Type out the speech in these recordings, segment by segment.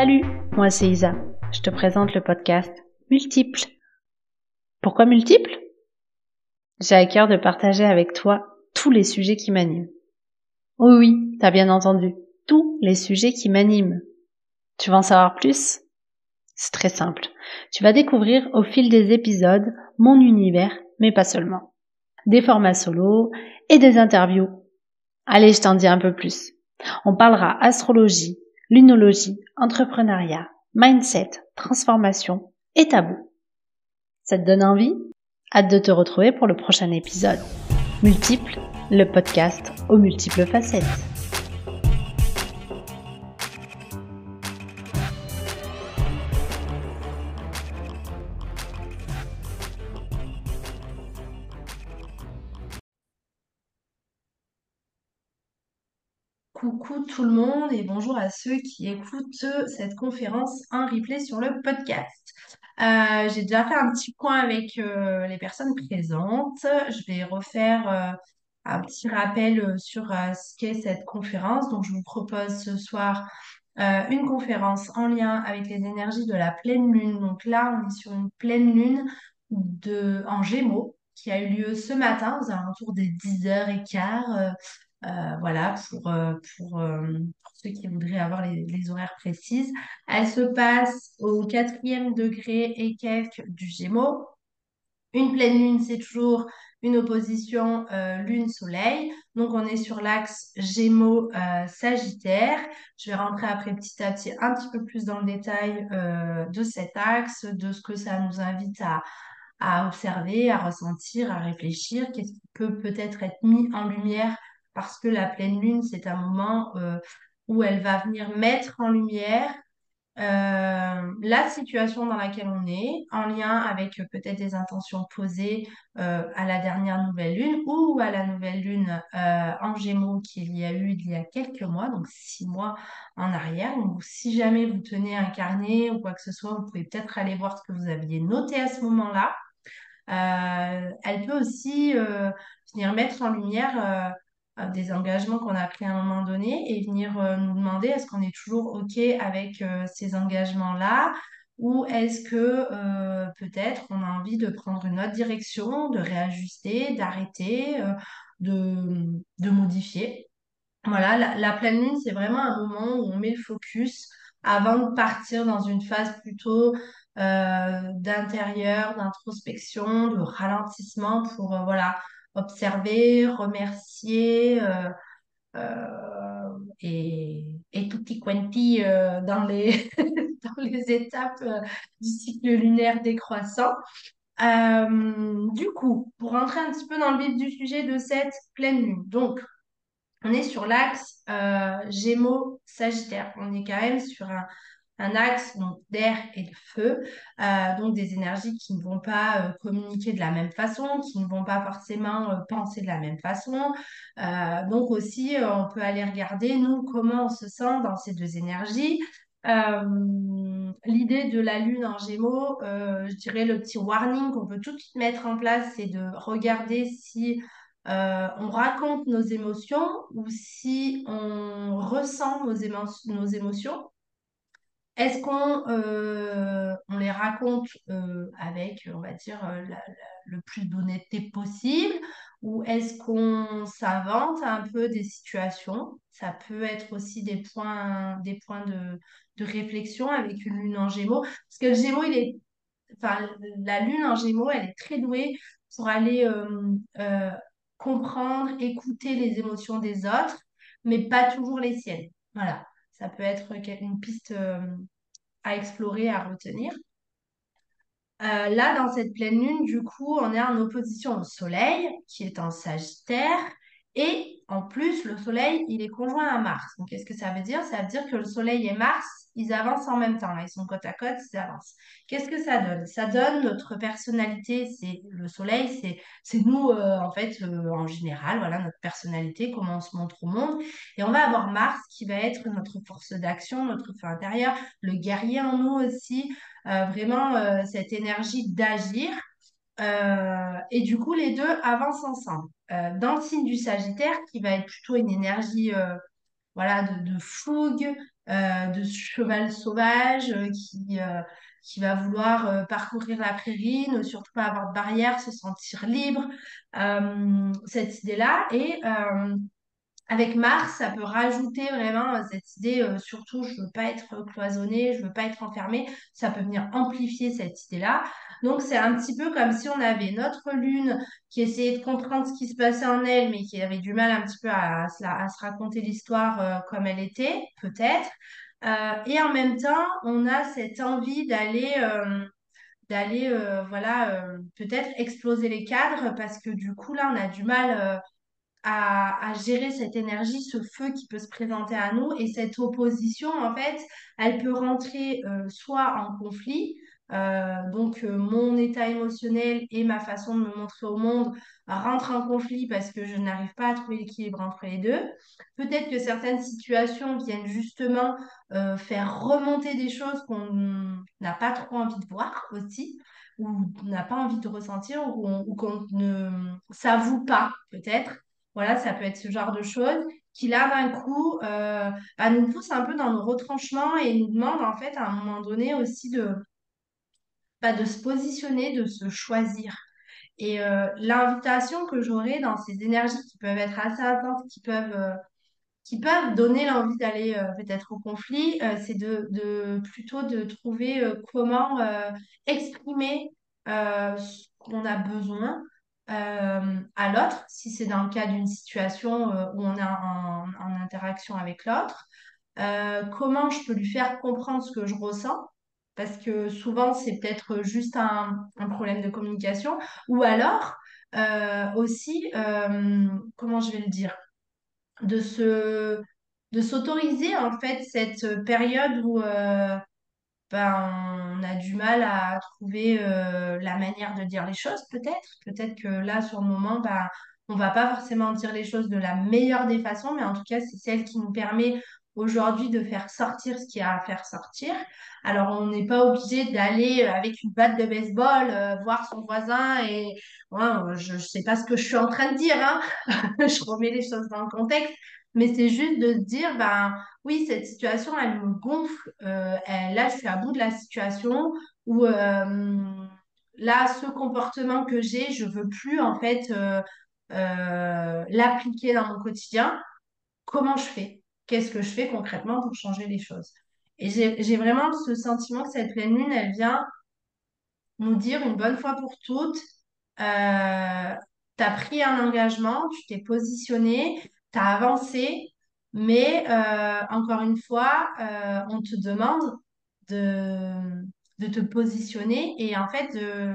Salut, moi c'est Isa. Je te présente le podcast Multiple. Pourquoi multiple? J'ai à cœur de partager avec toi tous les sujets qui m'animent. Oui, oui, t'as bien entendu, tous les sujets qui m'animent. Tu veux en savoir plus? C'est très simple. Tu vas découvrir au fil des épisodes mon univers, mais pas seulement. Des formats solo et des interviews. Allez, je t'en dis un peu plus. On parlera astrologie, lunologie, entrepreneuriat, mindset, transformation et tabou. Ça te donne envie? Hâte de te retrouver pour le prochain épisode. Multiple, le podcast aux multiples facettes. Tout le monde et bonjour à ceux qui écoutent cette conférence en replay sur le podcast. Euh, j'ai déjà fait un petit point avec euh, les personnes présentes. Je vais refaire euh, un petit rappel sur ce qu'est cette conférence. Donc, je vous propose ce soir une conférence en lien avec les énergies de la pleine lune. Donc là, on est sur une pleine lune de, en Gémeaux qui a eu lieu ce matin aux alentours des 10h15 euh, voilà, pour, euh, pour, euh, pour, ceux qui voudraient avoir les, les, horaires précises. Elle se passe au quatrième degré et quelques du Gémeaux. Une pleine lune, c'est toujours une opposition lune-soleil. Donc, on est sur l'axe Gémeaux-Sagittaire. Je vais rentrer après petit à petit un petit peu plus dans le détail de cet axe, de ce que ça nous invite à, à observer, à ressentir, à réfléchir, qu'est-ce qui peut peut-être être mis en lumière parce que la pleine lune, c'est un moment euh, où elle va venir mettre en lumière euh, la situation dans laquelle on est, en lien avec euh, peut-être des intentions posées à la dernière nouvelle lune ou à la nouvelle lune en gémeaux qu'il y a eu il y a quelques mois, donc six mois en arrière. Donc, si jamais vous tenez un carnet ou quoi que ce soit, vous pouvez peut-être aller voir ce que vous aviez noté à ce moment-là. elle peut aussi venir mettre en lumière des engagements qu'on a pris à un moment donné et venir euh, nous demander est-ce qu'on est toujours OK avec euh, ces engagements-là? Ou est-ce que euh, peut-être on a envie de prendre une autre direction, de réajuster, d'arrêter, de, de, modifier? Voilà, la, la pleine lune, c'est vraiment un moment où on met le focus avant de partir dans une phase plutôt d'intérieur, d'introspection, de ralentissement pour voilà observer, remercier euh, euh, et, et tutti quanti euh, dans, les dans les étapes du cycle lunaire décroissant. du coup, pour rentrer un petit peu dans le vif du sujet de cette pleine lune, donc on est sur l'axe Gémeaux-Sagittaire. On est quand même sur un, un axe d'air et de feu, euh, donc des énergies qui ne vont pas euh, communiquer de la même façon, qui ne vont pas forcément euh, penser de la même façon. donc aussi, on peut aller regarder, nous, comment on se sent dans ces deux énergies. L'idée de la lune en gémeaux, je dirais le petit warning qu'on peut tout de suite mettre en place, c'est de regarder si on raconte nos émotions ou si on ressent nos, nos émotions est-ce qu'on euh, les raconte euh, avec, on va dire, euh, le plus d'honnêteté possible ou est-ce qu'on s'invente un peu des situations? Ça peut être aussi des points, des points de, réflexion avec une lune en gémeaux. Parce que le gémeaux, il est, la lune en gémeaux, elle est très douée pour aller comprendre, écouter les émotions des autres, mais pas toujours les siennes. Voilà ça peut être une piste euh, à explorer, à retenir. Euh, là, dans cette pleine lune, du coup, on est en opposition au Soleil, qui est en Sagittaire, et en plus, le Soleil, il est conjoint à Mars. Donc, qu'est-ce que ça veut dire? Ça veut dire que le Soleil et Mars, ils avancent en même temps. Là, ils sont côte à côte, ils avancent. Qu'est-ce que ça donne? Ça donne notre personnalité. C'est le Soleil, c'est nous euh, en fait euh, en général. Voilà notre personnalité, comment on se montre au monde. Et on va avoir Mars qui va être notre force d'action, notre feu intérieur, le guerrier en nous aussi. Euh, vraiment cette énergie d'agir. et du coup, les deux avancent ensemble. dans le signe du Sagittaire, qui va être plutôt une énergie voilà, de fougue, de cheval sauvage qui, qui va vouloir parcourir la prairie, ne surtout pas avoir de barrière, se sentir libre, cette idée-là. Et avec Mars, ça peut rajouter vraiment euh, cette idée, euh, surtout, je veux pas être cloisonnée, je veux pas être enfermée. Ça peut venir amplifier cette idée-là. Donc, c'est un petit peu comme si on avait notre lune qui essayait de comprendre ce qui se passait en elle, mais qui avait du mal un petit peu à, se raconter l'histoire euh, comme elle était, peut-être. et en même temps, on a cette envie d'aller d'aller voilà peut-être exploser les cadres parce que du coup là on a du mal à, gérer cette énergie, ce feu qui peut se présenter à nous. Et cette opposition, en fait, elle peut rentrer euh, soit en conflit, euh, donc euh, mon état émotionnel et ma façon de me montrer au monde rentrent en conflit parce que je n'arrive pas à trouver l'équilibre entre les deux. Peut-être que certaines situations viennent justement faire remonter des choses qu'on n'a pas trop envie de voir aussi ou n'a pas envie de ressentir ou, ou qu'on ne s'avoue pas peut-être. Voilà, ça peut être ce genre de choses qui, là, d'un coup, euh, nous pousse un peu dans nos retranchements et nous demande, en fait, à un moment donné aussi de, bah, de se positionner, de se choisir. Et euh, l'invitation que j'aurais dans ces énergies qui peuvent être assez intenses, qui peuvent, euh, qui peuvent donner l'envie d'aller peut-être au conflit, c'est de, de, plutôt de trouver comment exprimer ce qu'on a besoin euh, à l'autre, si c'est dans le cas d'une situation euh, où on est en, interaction avec l'autre. Euh, comment je peux lui faire comprendre ce que je ressens? Parce que souvent c'est peut-être juste un, problème de communication, ou alors aussi, comment je vais le dire, de se de s'autoriser en fait cette période où ben, on a du mal à trouver euh, la manière de dire les choses, peut-être. Peut-être que là, sur le moment, ben, on va pas forcément dire les choses de la meilleure des façons, mais en tout cas, c'est celle qui nous permet aujourd'hui de faire sortir ce qu'il y a à faire sortir. Alors, on n'est pas obligé d'aller avec une batte de baseball euh, voir son voisin et je ne sais pas ce que je suis en train de dire, hein. je remets les choses dans le contexte, mais c'est juste de se dire, ben oui, cette situation, elle me gonfle. Euh, là, je suis à bout de la situation euh, là, ce comportement que j'ai, je veux plus en fait euh, l'appliquer dans mon quotidien. Comment je fais? Qu'est-ce que je fais concrètement pour changer les choses? Et j'ai vraiment ce sentiment que cette pleine lune, elle vient nous dire une bonne fois pour toutes, tu as pris un engagement, tu t'es positionné, tu as avancé, mais euh, encore une fois, euh, on te demande de, de te positionner et en fait de,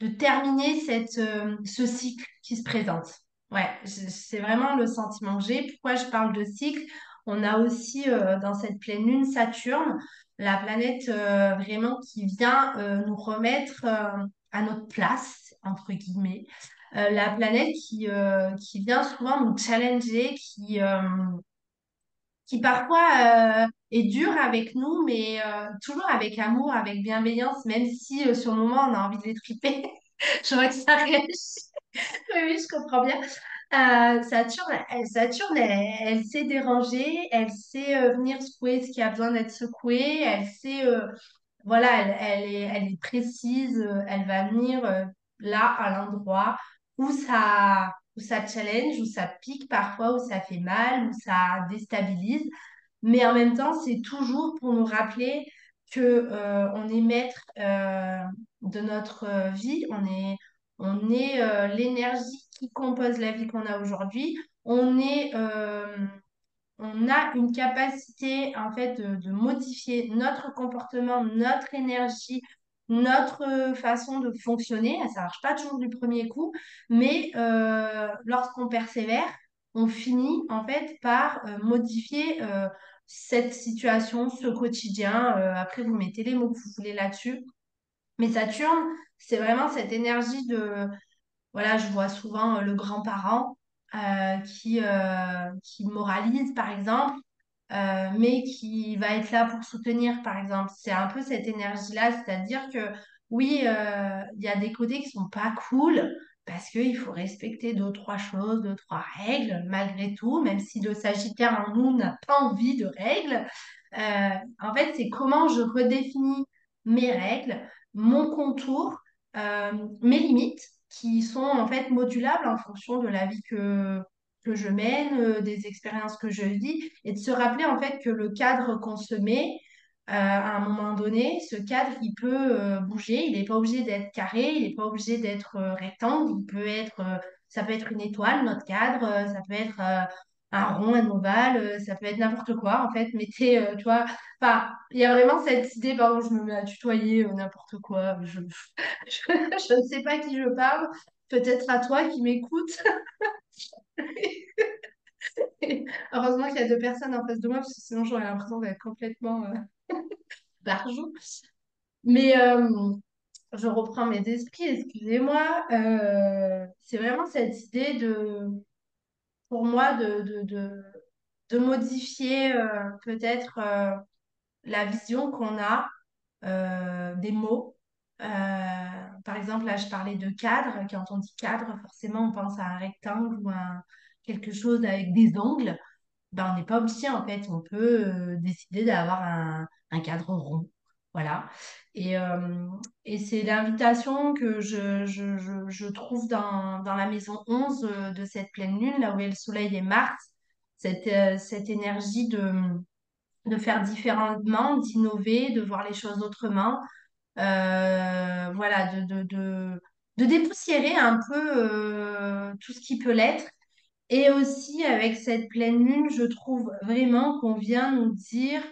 de terminer cette, euh, ce cycle qui se présente. Ouais, c'est vraiment le sentiment que j'ai. Pourquoi je parle de cycle? On a aussi dans cette pleine lune Saturne, la planète vraiment qui vient nous remettre à notre place, entre guillemets. la planète qui, qui vient souvent nous challenger, qui, qui parfois euh, est dur avec nous, mais euh, toujours avec amour, avec bienveillance, même si euh, sur le moment on a envie de les triper. je vois que ça réagit. oui, oui, je comprends bien. Saturne, elle, Saturne, elle, sait déranger, elle sait venir secouer ce qui a besoin d'être secoué, elle sait, voilà, elle, elle, est, elle est précise, elle va venir là, à l'endroit où ça, où ça challenge, où ça pique parfois, où ça fait mal, où ça déstabilise. Mais en même temps, c'est toujours pour nous rappeler que euh, on est maître euh, de notre euh, vie, on est, on est l'énergie qui compose la vie qu'on a aujourd'hui. On est, on a une capacité en fait de, de modifier notre comportement, notre énergie, notre façon de fonctionner. Ça marche pas toujours du premier coup, mais euh, lorsqu'on persévère, on finit en fait par euh, modifier euh, cette situation, ce quotidien. après, vous mettez les mots que vous voulez là-dessus. Mais Saturne, c'est vraiment cette énergie de, voilà, je vois souvent le grand-parent qui, qui moralise, par exemple. Euh, mais qui va être là pour soutenir, par exemple. C'est un peu cette énergie-là, c'est-à-dire que oui, euh, il y a des côtés qui sont pas cool parce qu'il faut respecter deux, trois choses, deux, trois règles, malgré tout, même si le Sagittaire en nous n'a pas envie de règles. Euh, en fait, c'est comment je redéfinis mes règles, mon contour, mes limites, qui sont en fait modulables en fonction de la vie que, que je mène, euh, des expériences que je vis, et de se rappeler en fait que le cadre qu'on se met, euh, à un moment donné, ce cadre, il peut euh, bouger, il n'est pas obligé d'être carré, il n'est pas obligé d'être euh, rectangle, il peut être, ça peut être une étoile, notre cadre, ça peut être un rond, un ovale, ça peut être n'importe quoi en fait, mettez, tu enfin, il y a vraiment cette idée, pardon, je me mets à tutoyer n'importe quoi, je, je ne sais pas qui je parle, peut-être à toi qui m'écoutes. Heureusement qu'il y a deux personnes en face de moi, parce que sinon j'aurais l'impression d'être complètement euh, barjou. Mais euh, je reprends mes esprits, excusez-moi. Euh, c'est vraiment cette idée de, pour moi, de, de, de, modifier peut-être la vision qu'on a des mots. Par exemple, là, je parlais de cadre. Quand on dit cadre, forcément, on pense à un rectangle ou à quelque chose avec des angles. Ben, on n'est pas obligé, en fait. On peut euh, décider d'avoir un, cadre rond. Voilà. Et, euh, c'est l'invitation que je, trouve dans, la maison 11 euh, de cette pleine lune, là où a le soleil et Mars, cette, énergie de faire différemment, d'innover, de voir les choses autrement. Euh, voilà, de, de, de, dépoussiérer un peu euh, tout ce qui peut l'être. Et aussi, avec cette pleine lune, je trouve vraiment qu'on vient nous dire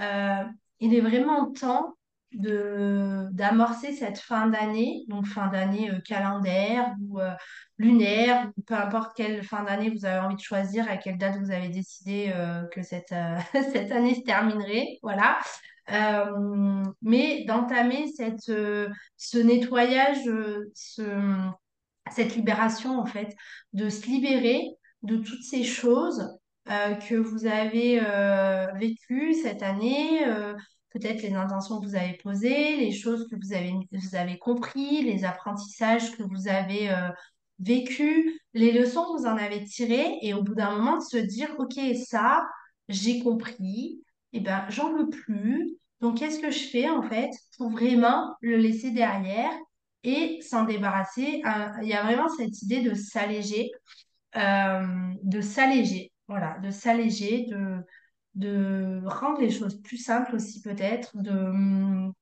euh, il est vraiment temps de d'amorcer cette fin d'année, donc fin d'année euh, calendaire ou euh, lunaire, peu importe quelle fin d'année vous avez envie de choisir, à quelle date vous avez décidé euh, que cette, cette année se terminerait, voilà. Mais d'entamer cette, ce nettoyage, ce, cette libération en fait, de se libérer de toutes ces choses que vous avez vécues cette année, peut-être les intentions que vous avez posées, les choses que vous avez, vous avez compris, les apprentissages que vous avez euh, vécus, les leçons que vous en avez tirées, et au bout d'un moment de se dire, OK, ça, j'ai compris, et ben j'en veux plus. Donc, qu'est-ce que je fais en fait pour vraiment le laisser derrière et s'en débarrasser? Il y a vraiment cette idée de s'alléger, euh, de s'alléger, voilà, de s'alléger, de, de rendre les choses plus simples aussi peut-être, de... hum,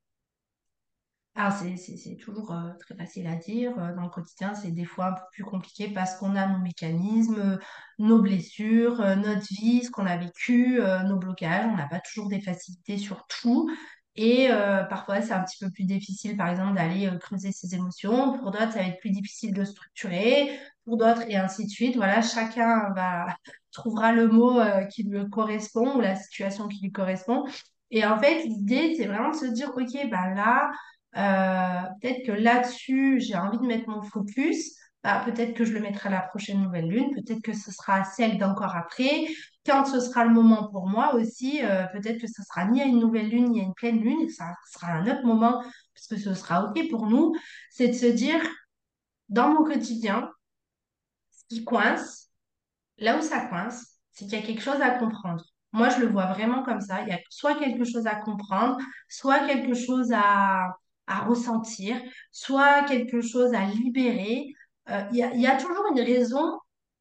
Alors c'est toujours euh, très facile à dire, euh, dans le quotidien c'est des fois un peu plus compliqué parce qu'on a nos mécanismes, euh, nos blessures, notre vie, ce qu'on a vécu, nos blocages, on n'a pas toujours des facilités sur tout. Et parfois, c'est un petit peu plus difficile, par exemple, d'aller creuser ses émotions. Pour d'autres, ça va être plus difficile de structurer. Pour d'autres, et ainsi de suite. Voilà, chacun va trouvera le mot euh, qui lui correspond ou la situation qui lui correspond. Et en fait, l'idée, c'est vraiment de se dire, OK, bah là, euh, peut-être que là-dessus, j'ai envie de mettre mon focus. Bah, peut-être que je le mettrai à la prochaine nouvelle lune. Peut-être que ce sera celle d'encore après. Quand ce sera le moment pour moi aussi, euh, peut-être que ce sera ni à une nouvelle lune, ni à une pleine lune. Ça sera un autre moment, parce que ce sera OK pour nous. C'est de se dire, dans mon quotidien, ce qui coince, Là où ça coince, c'est qu'il y a quelque chose à comprendre. Moi, je le vois vraiment comme ça. Il y a soit quelque chose à comprendre, soit quelque chose à, à ressentir, soit quelque chose à libérer. Euh, il y a, toujours une raison.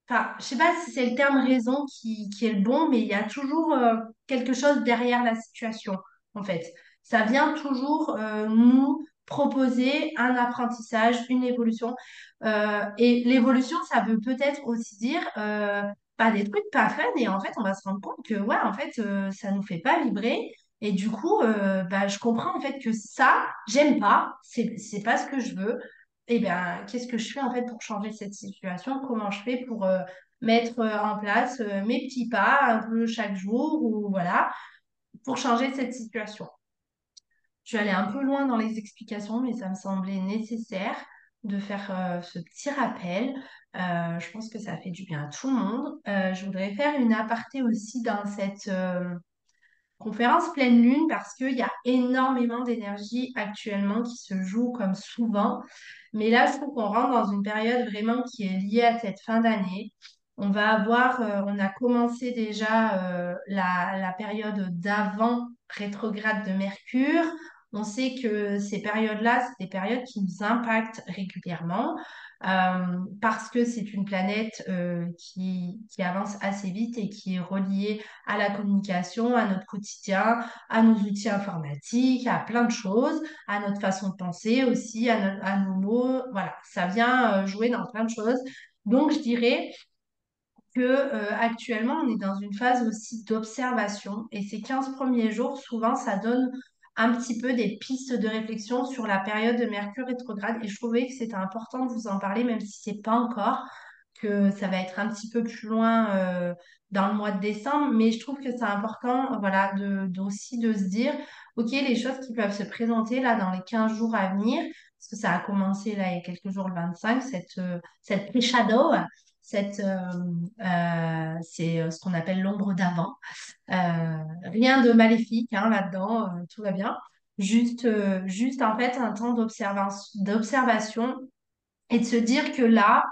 Enfin, je sais pas si c'est le terme raison qui, qui est le bon, mais il y a toujours euh, quelque chose derrière la situation, en fait. Ça vient toujours euh, nous proposer un apprentissage, une évolution. Euh, et l'évolution, ça veut peut-être aussi dire euh, pas des trucs pas fun. Et en fait, on va se rendre compte que ouais, en fait, euh, ça nous fait pas vibrer. Et du coup, bah, je comprends en fait que ça, j'aime pas. C'est, c'est pas ce que je veux. Et ben, qu'est-ce que je fais en fait pour changer cette situation? Comment je fais pour mettre en place mes petits pas un peu chaque jour ou voilà, pour changer cette situation? Je suis allée un peu loin dans les explications, mais ça me semblait nécessaire de faire euh, ce petit rappel. Euh, je pense que ça fait du bien à tout le monde. Euh, je voudrais faire une aparté aussi dans cette conférence pleine lune parce qu'il y a énormément d'énergie actuellement qui se joue comme souvent. Mais là, je trouve qu'on rentre dans une période vraiment qui est liée à cette fin d'année. On va avoir, on a commencé déjà la période d'avant rétrograde de Mercure. On sait que ces périodes-là, c'est des périodes qui nous impactent régulièrement euh, parce que c'est une planète euh, qui, qui avance assez vite et qui est reliée à la communication, à notre quotidien, à nos outils informatiques, à plein de choses, à notre façon de penser aussi, à, à nos mots. Voilà, ça vient euh, jouer dans plein de choses. Donc, je dirais que euh, actuellement on est dans une phase aussi d'observation. Et ces 15 premiers jours, souvent, ça donne un petit peu des pistes de réflexion sur la période de Mercure rétrograde. Et je trouvais que c'était important de vous en parler, même si c'est pas encore, que ça va être un petit peu plus loin euh, dans le mois de décembre, mais je trouve que c'est important, voilà, de, de de se dire, ok, les choses qui peuvent se présenter là dans les 15 jours à venir, parce que ça a commencé là il y a quelques jours, le 25, cette, euh, cette pré-shadow, euh, euh, c'est euh, ce qu'on appelle l'ombre d'avant. Rien de maléfique hein, là-dedans, tout va bien. Juste, juste en fait un temps d'observation, et de se dire que là,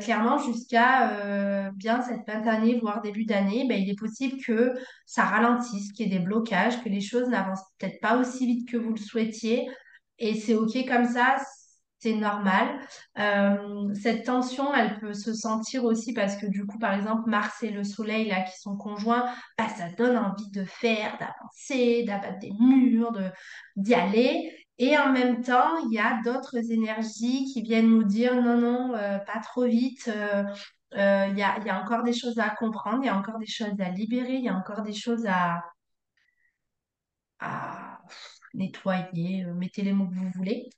clairement, jusqu'à bien cette fin d'année, voire début d'année, ben, il est possible que ça ralentisse, qu'il y ait des blocages, que les choses n'avancent peut-être pas aussi vite que vous le souhaitiez. Et c'est OK comme ça, c'est normal. Euh, cette tension, elle peut se sentir aussi parce que du coup, par exemple, Mars et le Soleil, là, qui sont conjoints, bah, ça donne envie de faire, d'avancer, d'abattre des murs, de, d'y aller. Et en même temps, il y a d'autres énergies qui viennent nous dire non, non, euh, pas trop vite. euh, Il y a, encore des choses à comprendre, il y a encore des choses à libérer, il y a encore des choses à, nettoyer, mettez les mots que vous voulez.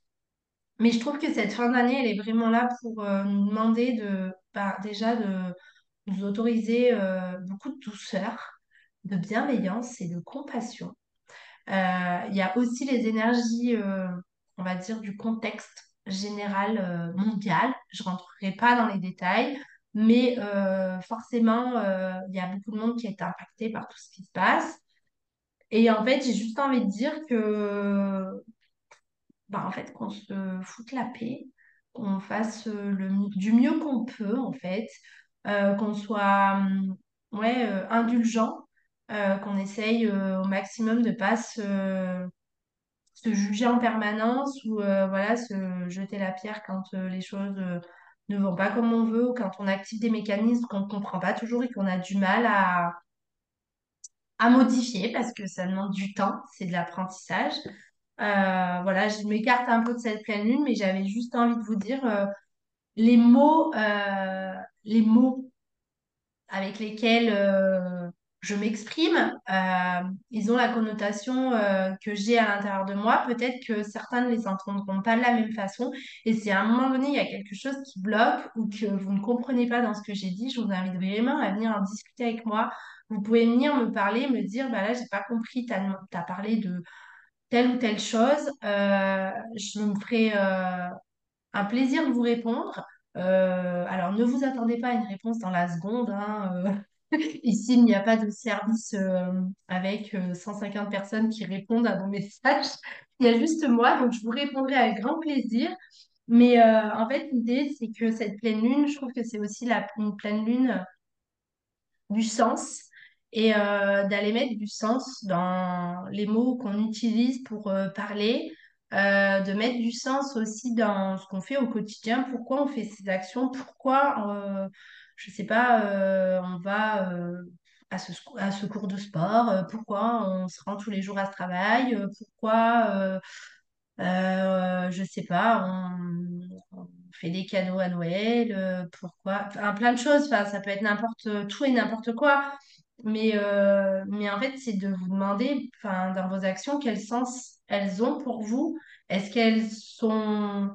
Mais je trouve que cette fin d'année, elle est vraiment là pour euh, nous demander de, bah, déjà de nous autoriser euh, beaucoup de douceur, de bienveillance et de compassion. Euh, il y a aussi les énergies, on va dire, du contexte général mondial. Je rentrerai pas dans les détails, mais forcément, il y a beaucoup de monde qui est impacté par tout ce qui se passe. Et en fait, j'ai juste envie de dire que bah, en fait, qu'on se foute la paix, qu'on fasse euh, le, du mieux qu'on peut, en fait, euh, qu'on soit hum, ouais, euh, indulgent, qu'on essaye au maximum de pas se, se juger en permanence ou voilà, se jeter la pierre quand les choses ne vont pas comme on veut ou quand on active des mécanismes qu'on ne comprend pas toujours et qu'on a du mal à, à modifier parce que ça demande du temps, c'est de l'apprentissage. Euh, voilà, je m'écarte un peu de cette pleine lune, mais j'avais juste envie de vous dire euh, les mots, euh, les mots avec lesquels je m'exprime, ils ont la connotation que j'ai à l'intérieur de moi. Peut-être que certains ne les entendront pas de la même façon. Et si à un moment donné, il y a quelque chose qui bloque ou que vous ne comprenez pas dans ce que j'ai dit, je vous invite vraiment à venir en discuter avec moi. Vous pouvez venir me parler, me dire, bah là, j'ai pas compris, tu as, parlé de telle ou telle chose. Euh, je me ferai euh, un plaisir de vous répondre. Euh, alors, ne vous attendez pas à une réponse dans la seconde. hein. Ici, il n'y a pas de service avec euh, 150 personnes qui répondent à vos messages. Il y a juste moi, donc je vous répondrai avec grand plaisir. Mais en fait, l'idée, c'est que cette pleine lune, je trouve que c'est aussi la, une pleine lune du sens et euh, d'aller mettre du sens dans les mots qu'on utilise pour euh, parler, euh, de mettre du sens aussi dans ce qu'on fait au quotidien, pourquoi on fait ces actions, pourquoi, je sais pas, on va à ce, à ce cours de sport, pourquoi on se rend tous les jours à ce travail, pourquoi... euh, je sais pas, on, fait des cadeaux à Noël, pourquoi, enfin, plein de choses, enfin, ça peut être n'importe tout et n'importe quoi. Mais, euh, mais en fait, c'est de vous demander, enfin, dans vos actions, quel sens elles ont pour vous. Est-ce qu'elles sont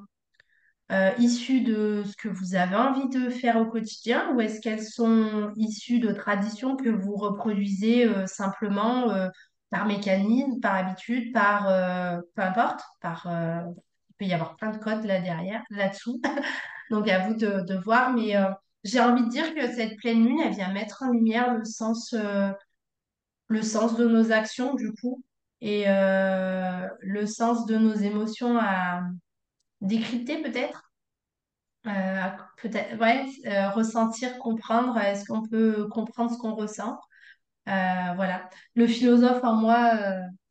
euh, issues de ce que vous avez envie de faire au quotidien ou est-ce qu'elles sont issues de traditions que vous reproduisez euh, simplement euh, par mécanisme, par habitude, par peu importe, par il peut y avoir plein de codes là derrière, là-dessous. Donc à vous de, de voir, mais j'ai envie de dire que cette pleine lune, elle vient mettre en lumière le sens, euh, le sens de nos actions du coup et euh, le sens de nos émotions à décrypter peut-être. peut-être, ouais, ressentir, comprendre. Est-ce qu'on peut comprendre ce qu'on ressent? voilà. Le philosophe en moi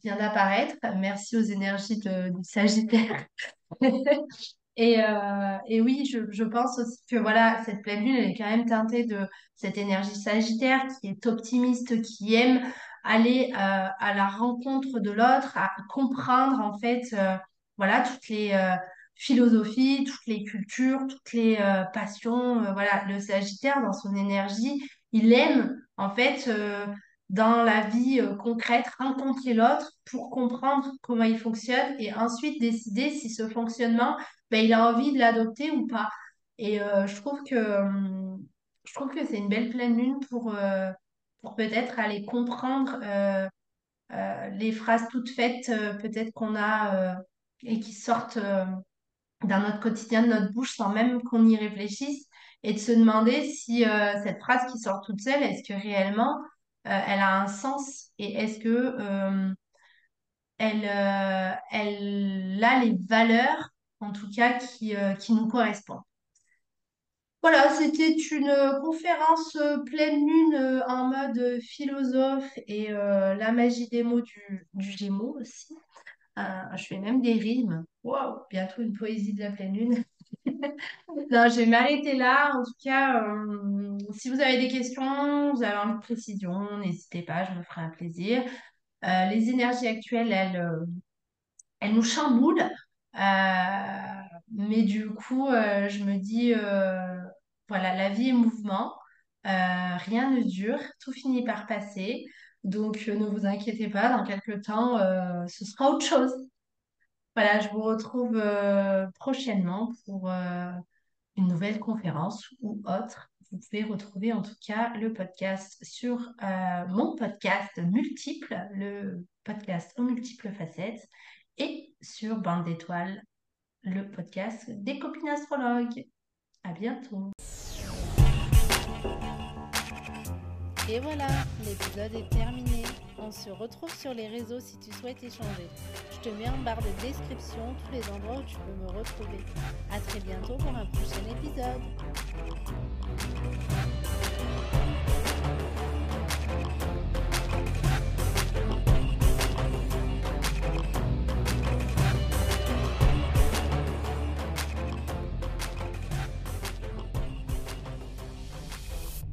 vient d'apparaître. Merci aux énergies de, du Sagittaire. Et, euh, et oui, je, je, pense aussi que voilà, cette pleine lune, elle est quand même teintée de cette énergie sagittaire qui est optimiste, qui aime aller euh, à la rencontre de l'autre, à comprendre en fait euh, voilà, toutes les philosophies, toutes les cultures, toutes les passions. voilà, le sagittaire, dans son énergie, il aime en fait dans la vie concrète rencontrer l'autre pour comprendre comment il fonctionne et ensuite décider si ce fonctionnement ben, il a envie de l'adopter ou pas. Et euh, je trouve que, hum, je que c'est une belle pleine lune pour, euh, pour peut-être aller comprendre euh, les phrases toutes faites, peut-être qu'on a et qui sortent dans notre quotidien, de notre bouche, sans même qu'on y réfléchisse, et de se demander si cette phrase qui sort toute seule, est-ce que réellement elle a un sens et est-ce que elle, elle a les valeurs en tout cas qui, euh, qui nous correspond. Voilà, c'était une conférence euh, pleine lune euh, en mode philosophe et la magie des mots du, du Gémeaux aussi. je fais même des rimes. Waouh, bientôt une poésie de la pleine lune. non, je vais m'arrêter là. En tout cas, si vous avez des questions, vous avez envie de précision, n'hésitez pas, je me ferai un plaisir. les énergies actuelles, elles, elles nous chamboulent. Mais du coup, euh, je me dis, euh, voilà, la vie est mouvement, euh, rien ne dure, tout finit par passer. Donc, ne vous inquiétez pas, dans quelques temps, ce sera autre chose. Voilà, je vous retrouve prochainement pour une nouvelle conférence ou autre. Vous pouvez retrouver en tout cas le podcast sur mon podcast multiple, le podcast aux multiples facettes, et sur Bande d'étoiles le podcast des copines astrologues. À bientôt. Et voilà, l'épisode est terminé. On se retrouve sur les réseaux si tu souhaites échanger. Je te mets en barre de description tous les endroits où tu peux me retrouver. À très bientôt pour un prochain épisode.